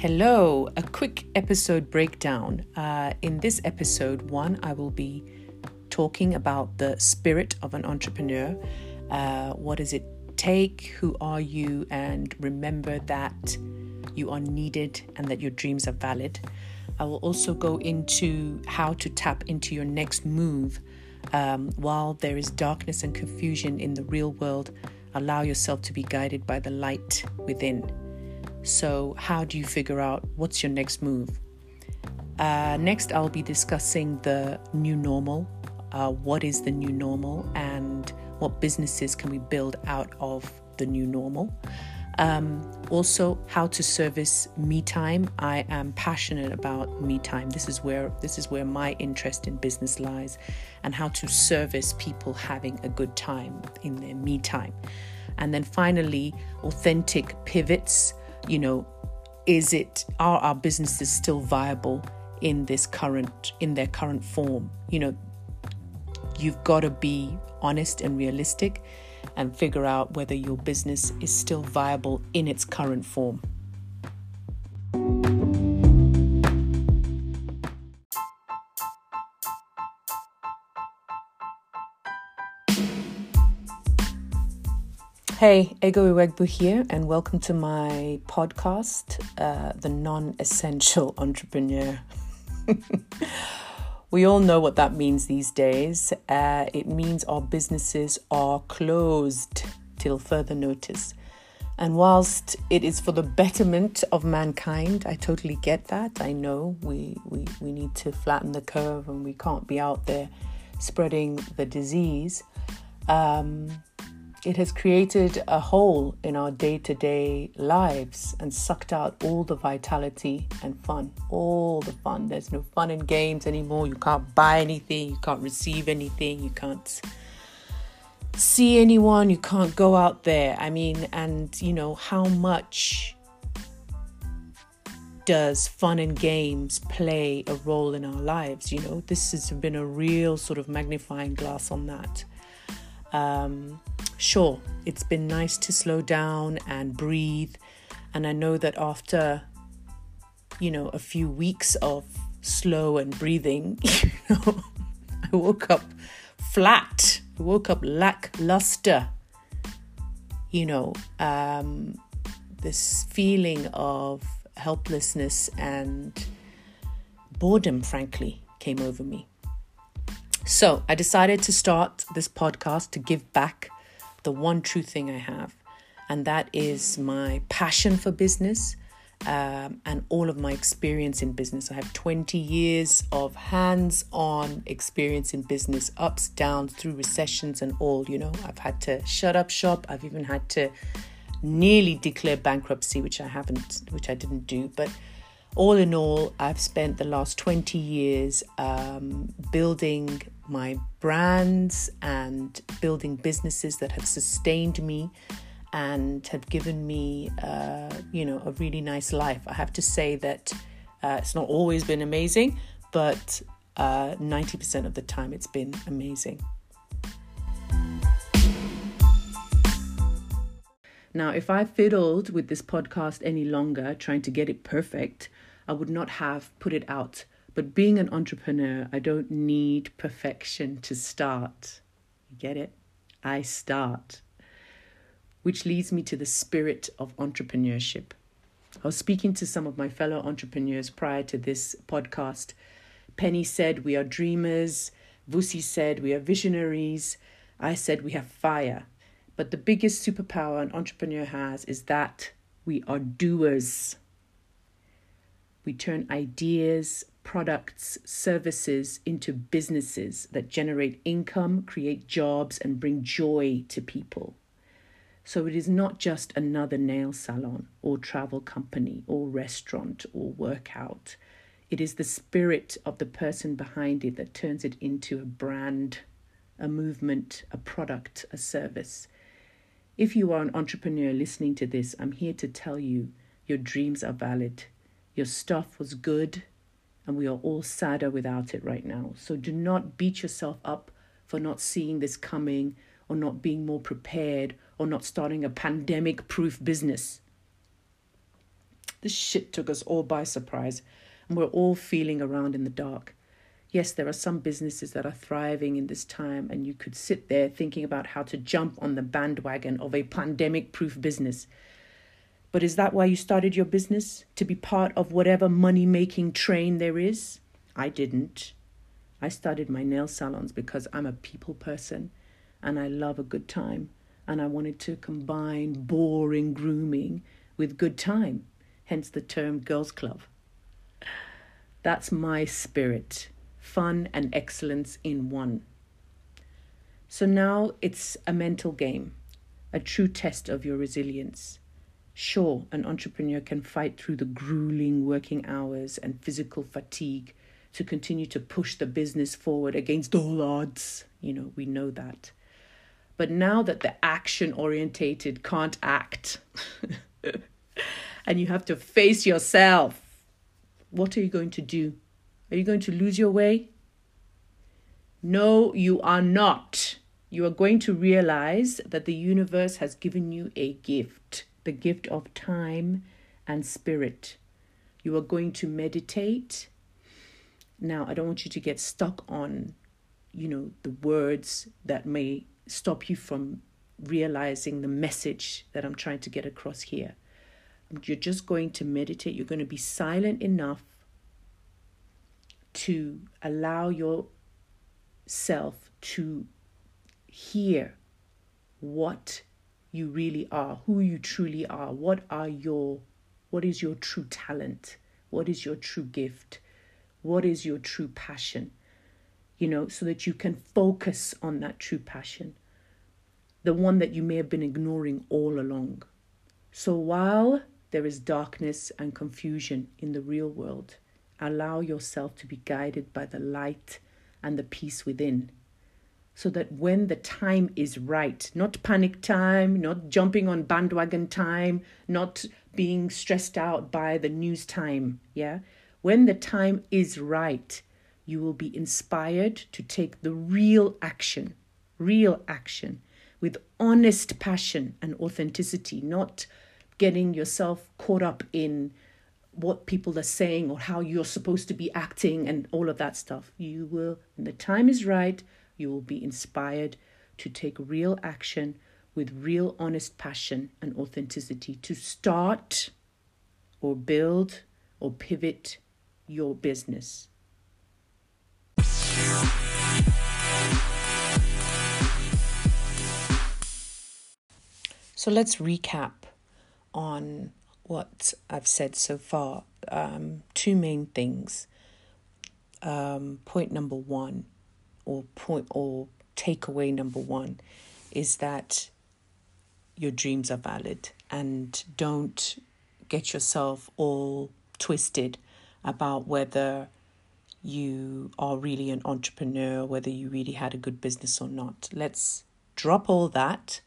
Hello, a quick episode breakdown. Uh, in this episode, one, I will be talking about the spirit of an entrepreneur. Uh, what does it take? Who are you? And remember that you are needed and that your dreams are valid. I will also go into how to tap into your next move um, while there is darkness and confusion in the real world. Allow yourself to be guided by the light within. So, how do you figure out what's your next move? Uh, next, I'll be discussing the new normal. Uh, what is the new normal and what businesses can we build out of the new normal? Um, also, how to service me time. I am passionate about me time. This is where this is where my interest in business lies, and how to service people having a good time in their me time. And then finally, authentic pivots you know, is it are our businesses still viable in this current in their current form? You know, you've got to be honest and realistic and figure out whether your business is still viable in its current form. Hey, Ego Iwegbu here, and welcome to my podcast, uh, The Non Essential Entrepreneur. we all know what that means these days. Uh, it means our businesses are closed till further notice. And whilst it is for the betterment of mankind, I totally get that. I know we, we, we need to flatten the curve and we can't be out there spreading the disease. Um, it has created a hole in our day to day lives and sucked out all the vitality and fun. All the fun. There's no fun in games anymore. You can't buy anything, you can't receive anything, you can't see anyone, you can't go out there. I mean, and you know, how much does fun and games play a role in our lives? You know, this has been a real sort of magnifying glass on that. Um, sure, it's been nice to slow down and breathe. And I know that after, you know, a few weeks of slow and breathing, you know, I woke up flat. I woke up lackluster. You know, um, this feeling of helplessness and boredom, frankly, came over me. So I decided to start this podcast to give back the one true thing I have, and that is my passion for business um, and all of my experience in business. I have 20 years of hands on experience in business, ups, downs, through recessions, and all. You know, I've had to shut up shop, I've even had to nearly declare bankruptcy, which I haven't, which I didn't do, but all in all, I've spent the last 20 years um, building my brands and building businesses that have sustained me and have given me, uh, you know, a really nice life. I have to say that uh, it's not always been amazing, but uh, 90% of the time it's been amazing. Now, if I fiddled with this podcast any longer, trying to get it perfect, I would not have put it out. But being an entrepreneur, I don't need perfection to start. You get it? I start. Which leads me to the spirit of entrepreneurship. I was speaking to some of my fellow entrepreneurs prior to this podcast. Penny said, We are dreamers. Vusi said, We are visionaries. I said, We have fire. But the biggest superpower an entrepreneur has is that we are doers. We turn ideas, products, services into businesses that generate income, create jobs, and bring joy to people. So it is not just another nail salon or travel company or restaurant or workout. It is the spirit of the person behind it that turns it into a brand, a movement, a product, a service. If you are an entrepreneur listening to this, I'm here to tell you your dreams are valid. Your stuff was good, and we are all sadder without it right now. So do not beat yourself up for not seeing this coming, or not being more prepared, or not starting a pandemic proof business. this shit took us all by surprise, and we're all feeling around in the dark. Yes, there are some businesses that are thriving in this time, and you could sit there thinking about how to jump on the bandwagon of a pandemic proof business. But is that why you started your business? To be part of whatever money making train there is? I didn't. I started my nail salons because I'm a people person and I love a good time. And I wanted to combine boring grooming with good time, hence the term Girls Club. That's my spirit fun, and excellence in one. So now it's a mental game, a true test of your resilience. Sure, an entrepreneur can fight through the grueling working hours and physical fatigue to continue to push the business forward against all odds. You know, we know that. But now that the action orientated can't act, and you have to face yourself, what are you going to do? Are you going to lose your way? No, you are not. You are going to realize that the universe has given you a gift the gift of time and spirit. You are going to meditate. Now, I don't want you to get stuck on, you know, the words that may stop you from realizing the message that I'm trying to get across here. You're just going to meditate. You're going to be silent enough to allow yourself to hear what you really are, who you truly are, what are your what is your true talent? What is your true gift? What is your true passion? You know, so that you can focus on that true passion, the one that you may have been ignoring all along. So while there is darkness and confusion in the real world, allow yourself to be guided by the light and the peace within. So that when the time is right, not panic time, not jumping on bandwagon time, not being stressed out by the news time, yeah? When the time is right, you will be inspired to take the real action, real action with honest passion and authenticity, not getting yourself caught up in what people are saying or how you're supposed to be acting and all of that stuff. You will, when the time is right, you will be inspired to take real action with real honest passion and authenticity to start or build or pivot your business. So let's recap on what I've said so far, um, two main things. Um, point number one, or point or takeaway number one, is that your dreams are valid and don't get yourself all twisted about whether you are really an entrepreneur, whether you really had a good business or not. Let's drop all that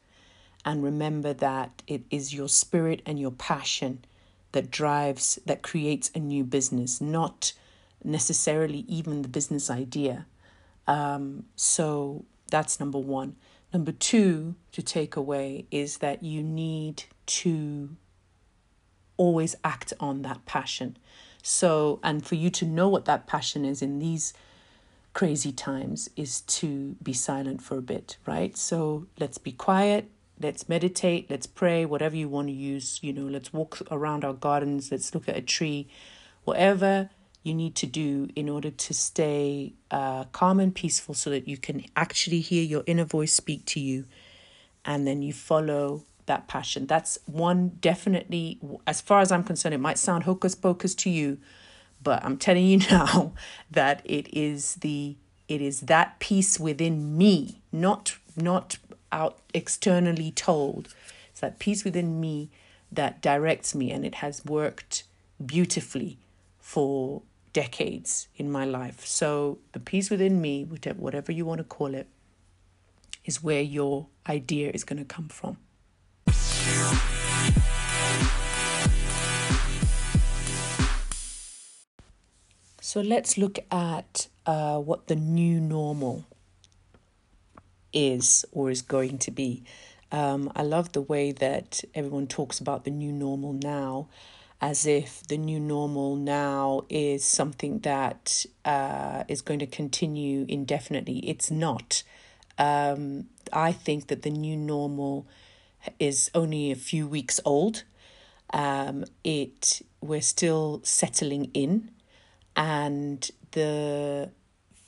and remember that it is your spirit and your passion that drives, that creates a new business, not necessarily even the business idea. Um, so that's number one. Number two to take away is that you need to always act on that passion. So, and for you to know what that passion is in these crazy times is to be silent for a bit, right? So let's be quiet, let's meditate, let's pray, whatever you want to use, you know, let's walk around our gardens, let's look at a tree, whatever you need to do in order to stay uh, calm and peaceful so that you can actually hear your inner voice speak to you and then you follow that passion. That's one definitely, as far as I'm concerned, it might sound hocus pocus to you, but I'm telling you now that it is the it is that peace within me, not not out externally told. It's that peace within me that directs me, and it has worked beautifully for decades in my life. So, the peace within me, whatever you want to call it, is where your idea is going to come from. So, let's look at uh, what the new normal is or is going to be. Um, I love the way that everyone talks about the new normal now. As if the new normal now is something that uh, is going to continue indefinitely. It's not. Um, I think that the new normal is only a few weeks old. Um, it we're still settling in, and the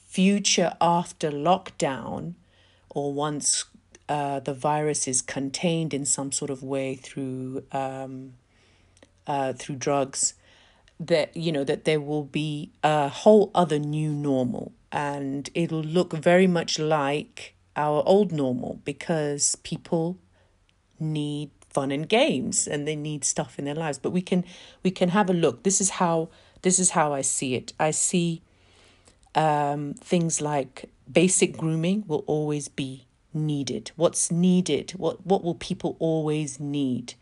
future after lockdown, or once uh, the virus is contained in some sort of way through um, uh, through drugs, that you know that there will be a whole other new normal, and it'll look very much like our old normal because people need fun and games and they need stuff in their lives. But we can we can have a look. This is how this is how i see it. I see um, things like basic grooming will always be needed. What's needed? What what will people always need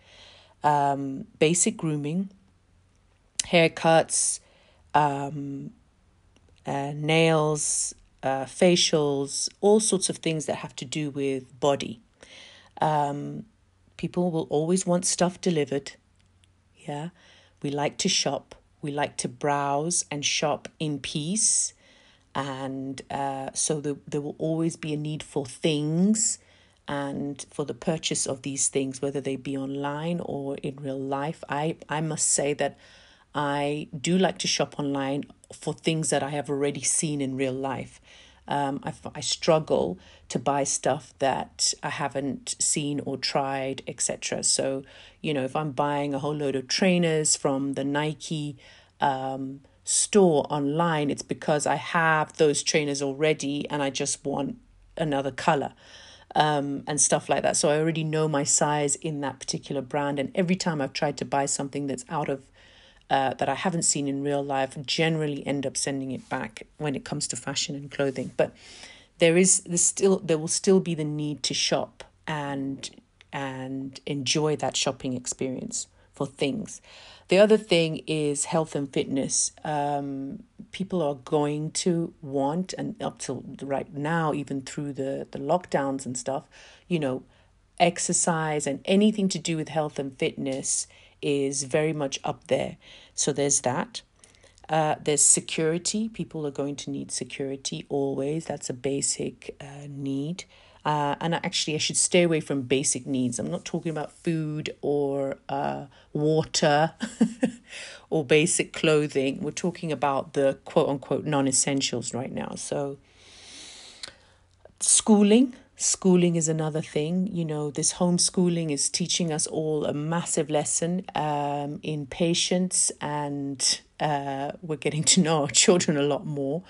um, basic grooming haircuts um, uh, nails uh, facials all sorts of things that have to do with body um, People will always want stuff delivered. Yeah. We like to shop. We like to browse and shop in peace. And uh, so the, there will always be a need for things and for the purchase of these things, whether they be online or in real life. I, I must say that I do like to shop online for things that I have already seen in real life. Um, I, I struggle to buy stuff that I haven't seen or tried, etc. So, you know, if I'm buying a whole load of trainers from the Nike um, store online, it's because I have those trainers already and I just want another color. Um, and stuff like that. So I already know my size in that particular brand. And every time I've tried to buy something that's out of uh, that I haven't seen in real life generally end up sending it back when it comes to fashion and clothing. But there is the still there will still be the need to shop and and enjoy that shopping experience for things. The other thing is health and fitness. Um, people are going to want, and up till right now, even through the, the lockdowns and stuff, you know, exercise and anything to do with health and fitness is very much up there. So there's that. Uh, there's security. People are going to need security always. That's a basic uh, need. Uh, and actually, I should stay away from basic needs. I'm not talking about food or uh, water or basic clothing. We're talking about the quote unquote non essentials right now. So, schooling schooling is another thing. You know, this homeschooling is teaching us all a massive lesson um, in patience, and uh, we're getting to know our children a lot more.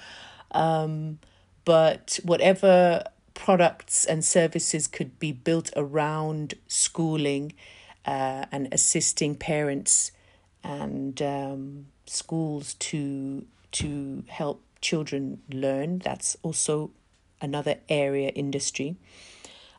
Um, but whatever products and services could be built around schooling uh, and assisting parents and um, schools to to help children learn, that's also another area industry.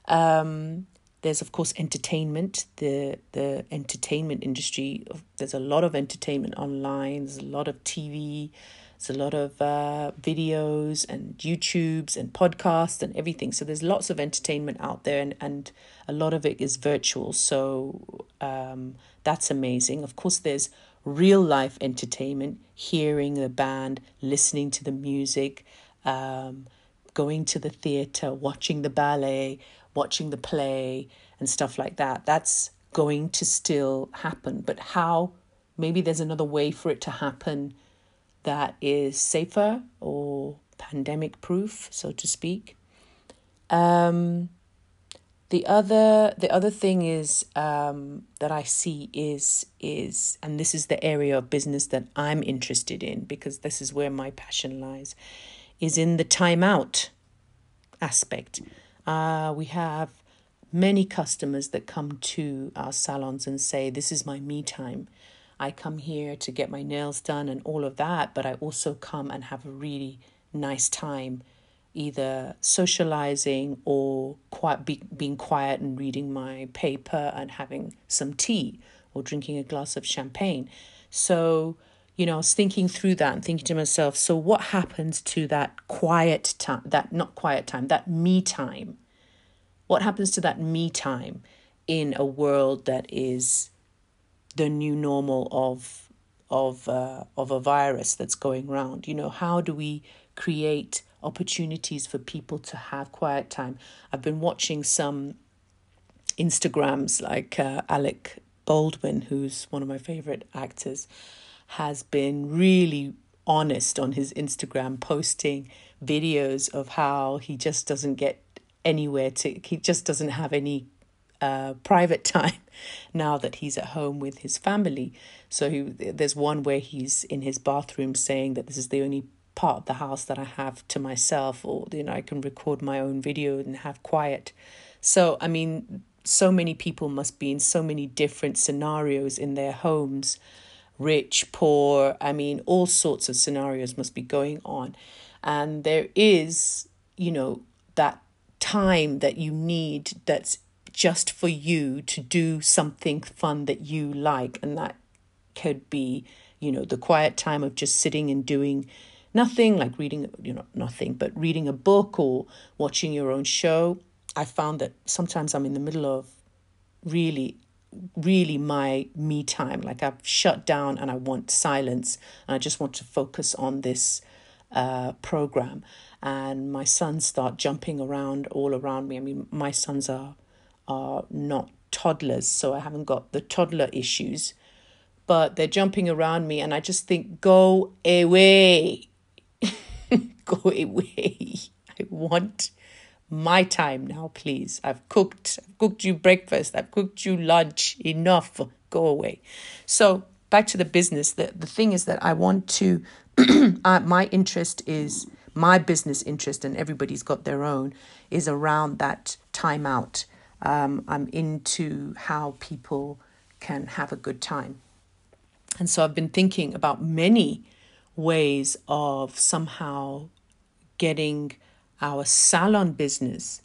Um, there's of course entertainment. The the entertainment industry. There's a lot of entertainment online. There's a lot of TV. There's a lot of uh, videos and YouTubes and podcasts and everything. So there's lots of entertainment out there, and, and a lot of it is virtual. So um, that's amazing. Of course, there's real life entertainment, hearing the band, listening to the music. Um, going to the theatre, watching the ballet, watching the play, and stuff like that. That's going to still happen. But how? Maybe there's another way for it to happen that is safer or pandemic proof, so to speak. Um, the other the other thing is um, that I see is is and this is the area of business that I'm interested in because this is where my passion lies is in the timeout aspect. Uh, we have many customers that come to our salons and say, This is my me time. I come here to get my nails done and all of that, but I also come and have a really nice time, either socializing or quiet, be, being quiet and reading my paper and having some tea or drinking a glass of champagne. So, you know, I was thinking through that and thinking to myself, so what happens to that quiet time, that not quiet time, that me time? What happens to that me time in a world that is the new normal of of uh, of a virus that's going around. You know, how do we create opportunities for people to have quiet time? I've been watching some Instagrams like uh, Alec Baldwin, who's one of my favorite actors, has been really honest on his Instagram, posting videos of how he just doesn't get anywhere to, he just doesn't have any uh, private time now that he's at home with his family. So he, there's one where he's in his bathroom saying that this is the only part of the house that I have to myself, or you know I can record my own video and have quiet. So I mean, so many people must be in so many different scenarios in their homes, rich, poor. I mean, all sorts of scenarios must be going on, and there is you know that time that you need that's just for you to do something fun that you like. And that could be, you know, the quiet time of just sitting and doing nothing, like reading, you know, nothing, but reading a book or watching your own show. I found that sometimes I'm in the middle of really really my me time like i've shut down and i want silence and i just want to focus on this uh, program and my sons start jumping around all around me i mean my sons are are not toddlers, so I haven't got the toddler issues. But they're jumping around me, and I just think, go away. go away. I want my time now, please. I've cooked, I've cooked you breakfast, I've cooked you lunch. Enough. Go away. So back to the business. The the thing is that I want to uh, my interest is my business interest and everybody's got their own is around that time out um, I'm into how people can have a good time. And so I've been thinking about many ways of somehow getting our salon business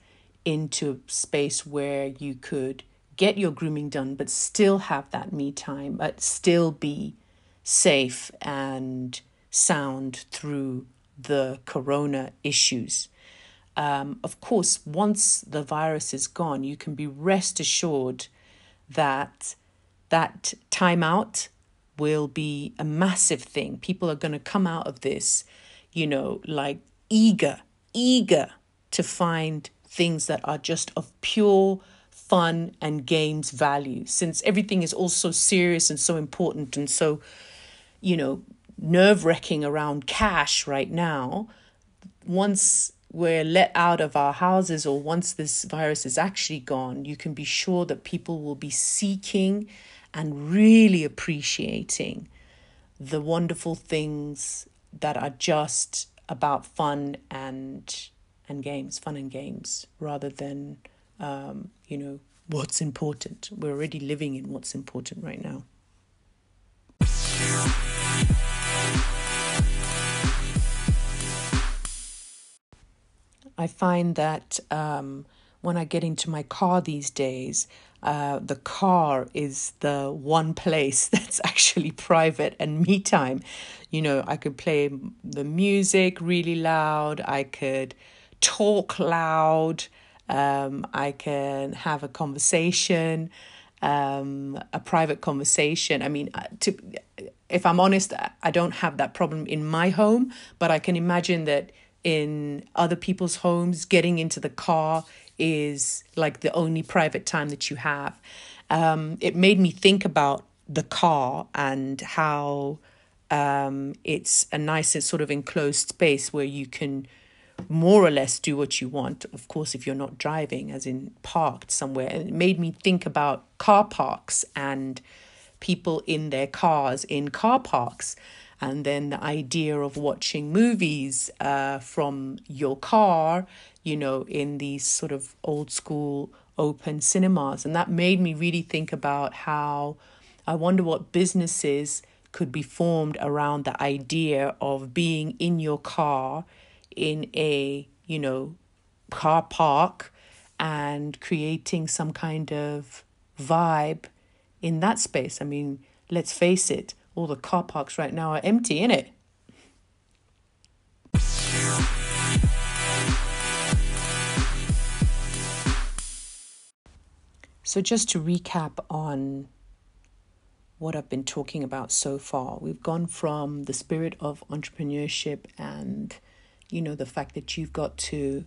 into a space where you could get your grooming done, but still have that me time, but still be safe and sound through the corona issues um, of course, once the virus is gone, you can be rest assured that that timeout will be a massive thing. People are going to come out of this, you know, like eager, eager to find things that are just of pure fun and games value. Since everything is also serious and so important and so, you know, nerve wracking around cash right now, once we're let out of our houses or once this virus is actually gone, you can be sure that people will be seeking and really appreciating the wonderful things that are just about fun and and games, fun and games, rather than um, you know what's important. We're already living in what's important right now. I find that um, when I get into my car these days, uh, the car is the one place that's actually private and me time. You know, I could play the music really loud, I could talk loud, um, I can have a conversation, um, a private conversation. I mean, uh, to, if I'm honest, I don't have that problem in my home, but I can imagine that in other people's homes, getting into the car is like the only private time that you have. Um, it made me think about the car and how um, it's a nice sort of enclosed space where you can more or less do what you want. Of course, if you're not driving, as in parked somewhere. It made me think about car parks and people in their cars in car parks and then the idea of watching movies uh, from your car, you know, in these sort of old school open cinemas. And that made me really think about how I wonder what businesses could be formed around the idea of being in your car in a, you know, car park and creating some kind of vibe in that space. I mean, let's face it, all the car parks right now are empty, in it. So, just to recap on what I've been talking about so far. We've gone from the spirit of entrepreneurship and, you know, the fact that you've got to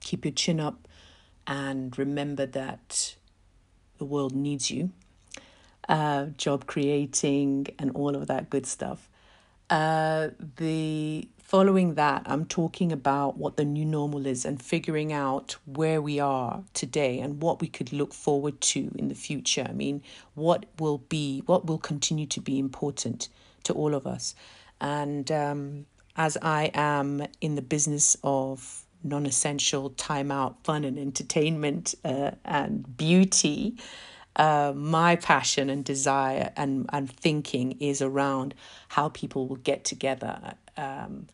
keep your chin up and remember that the world needs you, uh, job creating, and all of that good stuff. Uh, the following that, I'm talking about what the new normal is and figuring out where we are today and what we could look forward to in the future. I mean, what will be, what will continue to be important to all of us. And um, as I am in the business of non essential time out, fun, and entertainment uh, and beauty, uh, my passion and desire and, and thinking is around how people will get together. Um,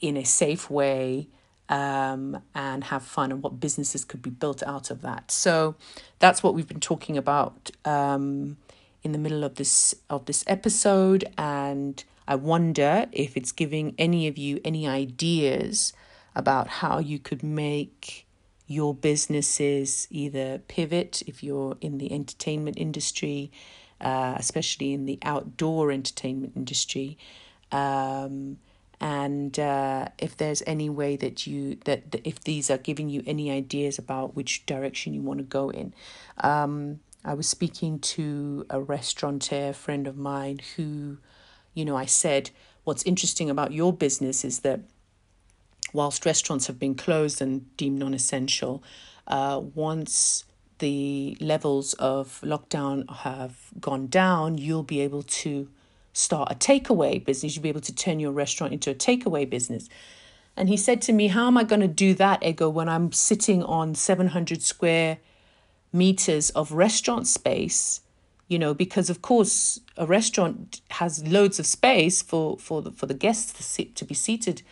in a safe way um, and have fun and what businesses could be built out of that. So that's what we've been talking about um, in the middle of this of this episode, and I wonder if it's giving any of you any ideas about how you could make your businesses either pivot if you're in the entertainment industry, uh, especially in the outdoor entertainment industry. Um, and uh, if there's any way that you that, that, if these are giving you any ideas about which direction you want to go in um, i was speaking to a restaurateur friend of mine who you know i said what's interesting about your business is that whilst restaurants have been closed and deemed non-essential uh, once the levels of lockdown have gone down you'll be able to start a takeaway business. You'll be able to turn your restaurant into a takeaway business. And he said to me, How am I going to do that, Ego, when I'm sitting on 700 square meters of restaurant space? You know, because of course a restaurant has loads of space for for the, for the guests to sit to be seated.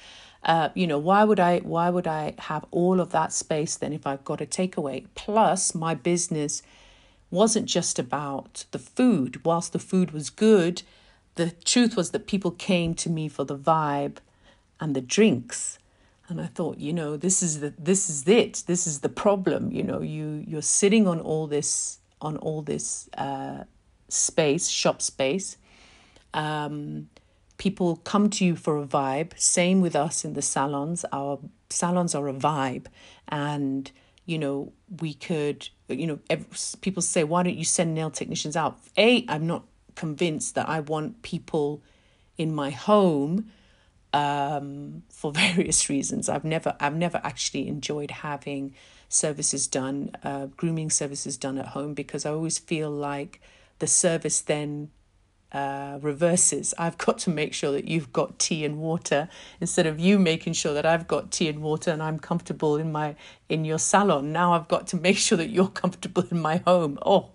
Uh, you know, why would I why would I have all of that space then if I've got a takeaway? Plus, my business wasn't just about the food. Whilst the food was good, the truth was that people came to me for the vibe and the drinks and i thought you know this is the this is it this is the problem you know you you're sitting on all this on all this uh, space shop space um, people come to you for a vibe. Same with us in the salons. Our salons are a vibe. And you know we could you know every, people say why don't you send nail technicians out? A i'm not convinced that I want people in my home um, for various reasons. I've never I've never actually enjoyed having services done, uh, grooming services done at home because I always feel like the service then uh, reverses. I've got to make sure that you've got tea and water instead of you making sure that I've got tea and water and I'm comfortable in my in your salon. Now I've got to make sure that you're comfortable in my home. Oh,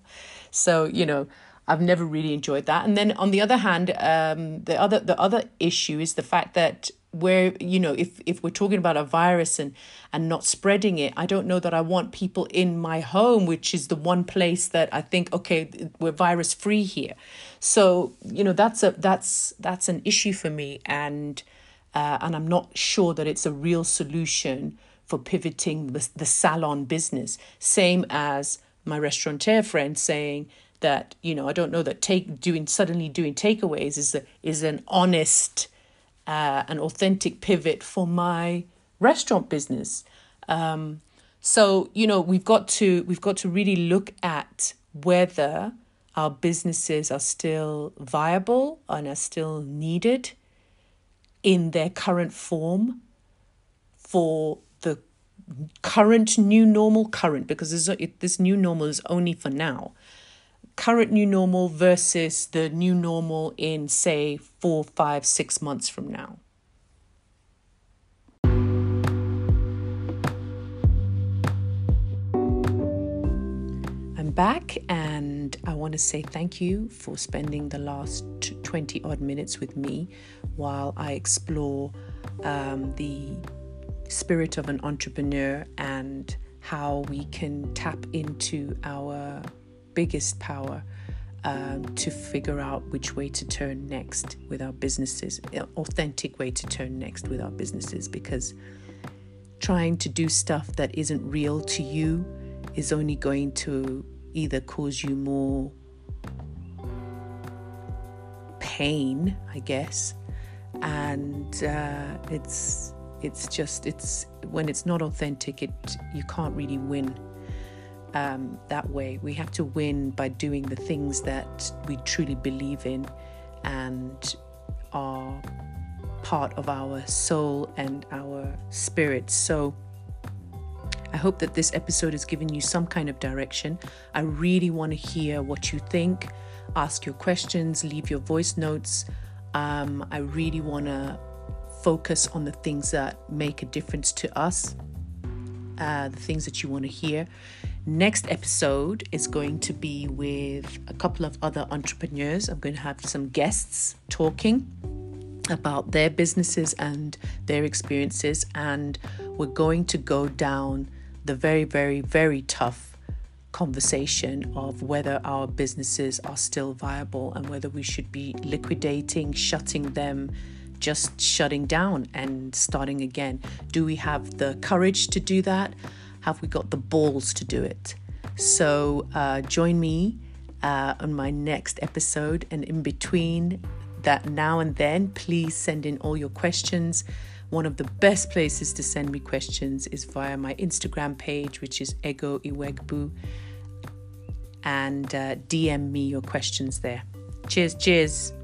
so you know I've never really enjoyed that. And then on the other hand, um, the other the other issue is the fact that where you know if if we're talking about a virus and and not spreading it i don't know that i want people in my home which is the one place that i think okay we're virus free here. So you know that's a that's that's an issue for me and uh, and i'm not sure that it's a real solution for pivoting the, the salon business. Same as my restaurateur friend saying that you know I don't know that take doing suddenly doing takeaways is a, is an honest, uh, an authentic pivot for my restaurant business. Um, so you know we've got to we've got to really look at whether our businesses are still viable and are still needed in their current form for the current new normal current because this, this new normal is only for now current new normal versus the new normal in, say, four, five, six months from now? I'm back and I want to say thank you for spending the last 20 odd minutes with me while I explore um, the spirit of an entrepreneur and how we can tap into our biggest power um, to figure out which way to turn next with our businesses, authentic way to turn next with our businesses, because trying to do stuff that isn't real to you is only going to either cause you more pain, I guess, and uh, it's it's just it's when it's not authentic, it you can't really win um, that way. We have to win by doing the things that we truly believe in and are part of our soul and our spirit. So I hope that this episode has given you some kind of direction. I really want to hear what you think. Ask your questions, leave your voice notes. Um, I really want to focus on the things that make a difference to us, uh, the things that you want to hear. Next episode is going to be with a couple of other entrepreneurs. I'm going to have some guests talking about their businesses and their experiences, and we're going to go down the very, very, very tough conversation of whether our businesses are still viable and whether we should be liquidating, shutting them, just shutting down and starting again. Do we have the courage to do that? Have we got the balls to do it? So uh, join me uh, on my next episode, and in between that now and then, please send in all your questions. One of the best places to send me questions is via my Instagram page, which is Ego Iwegbu, and uh, DM me your questions there. Cheers, cheers.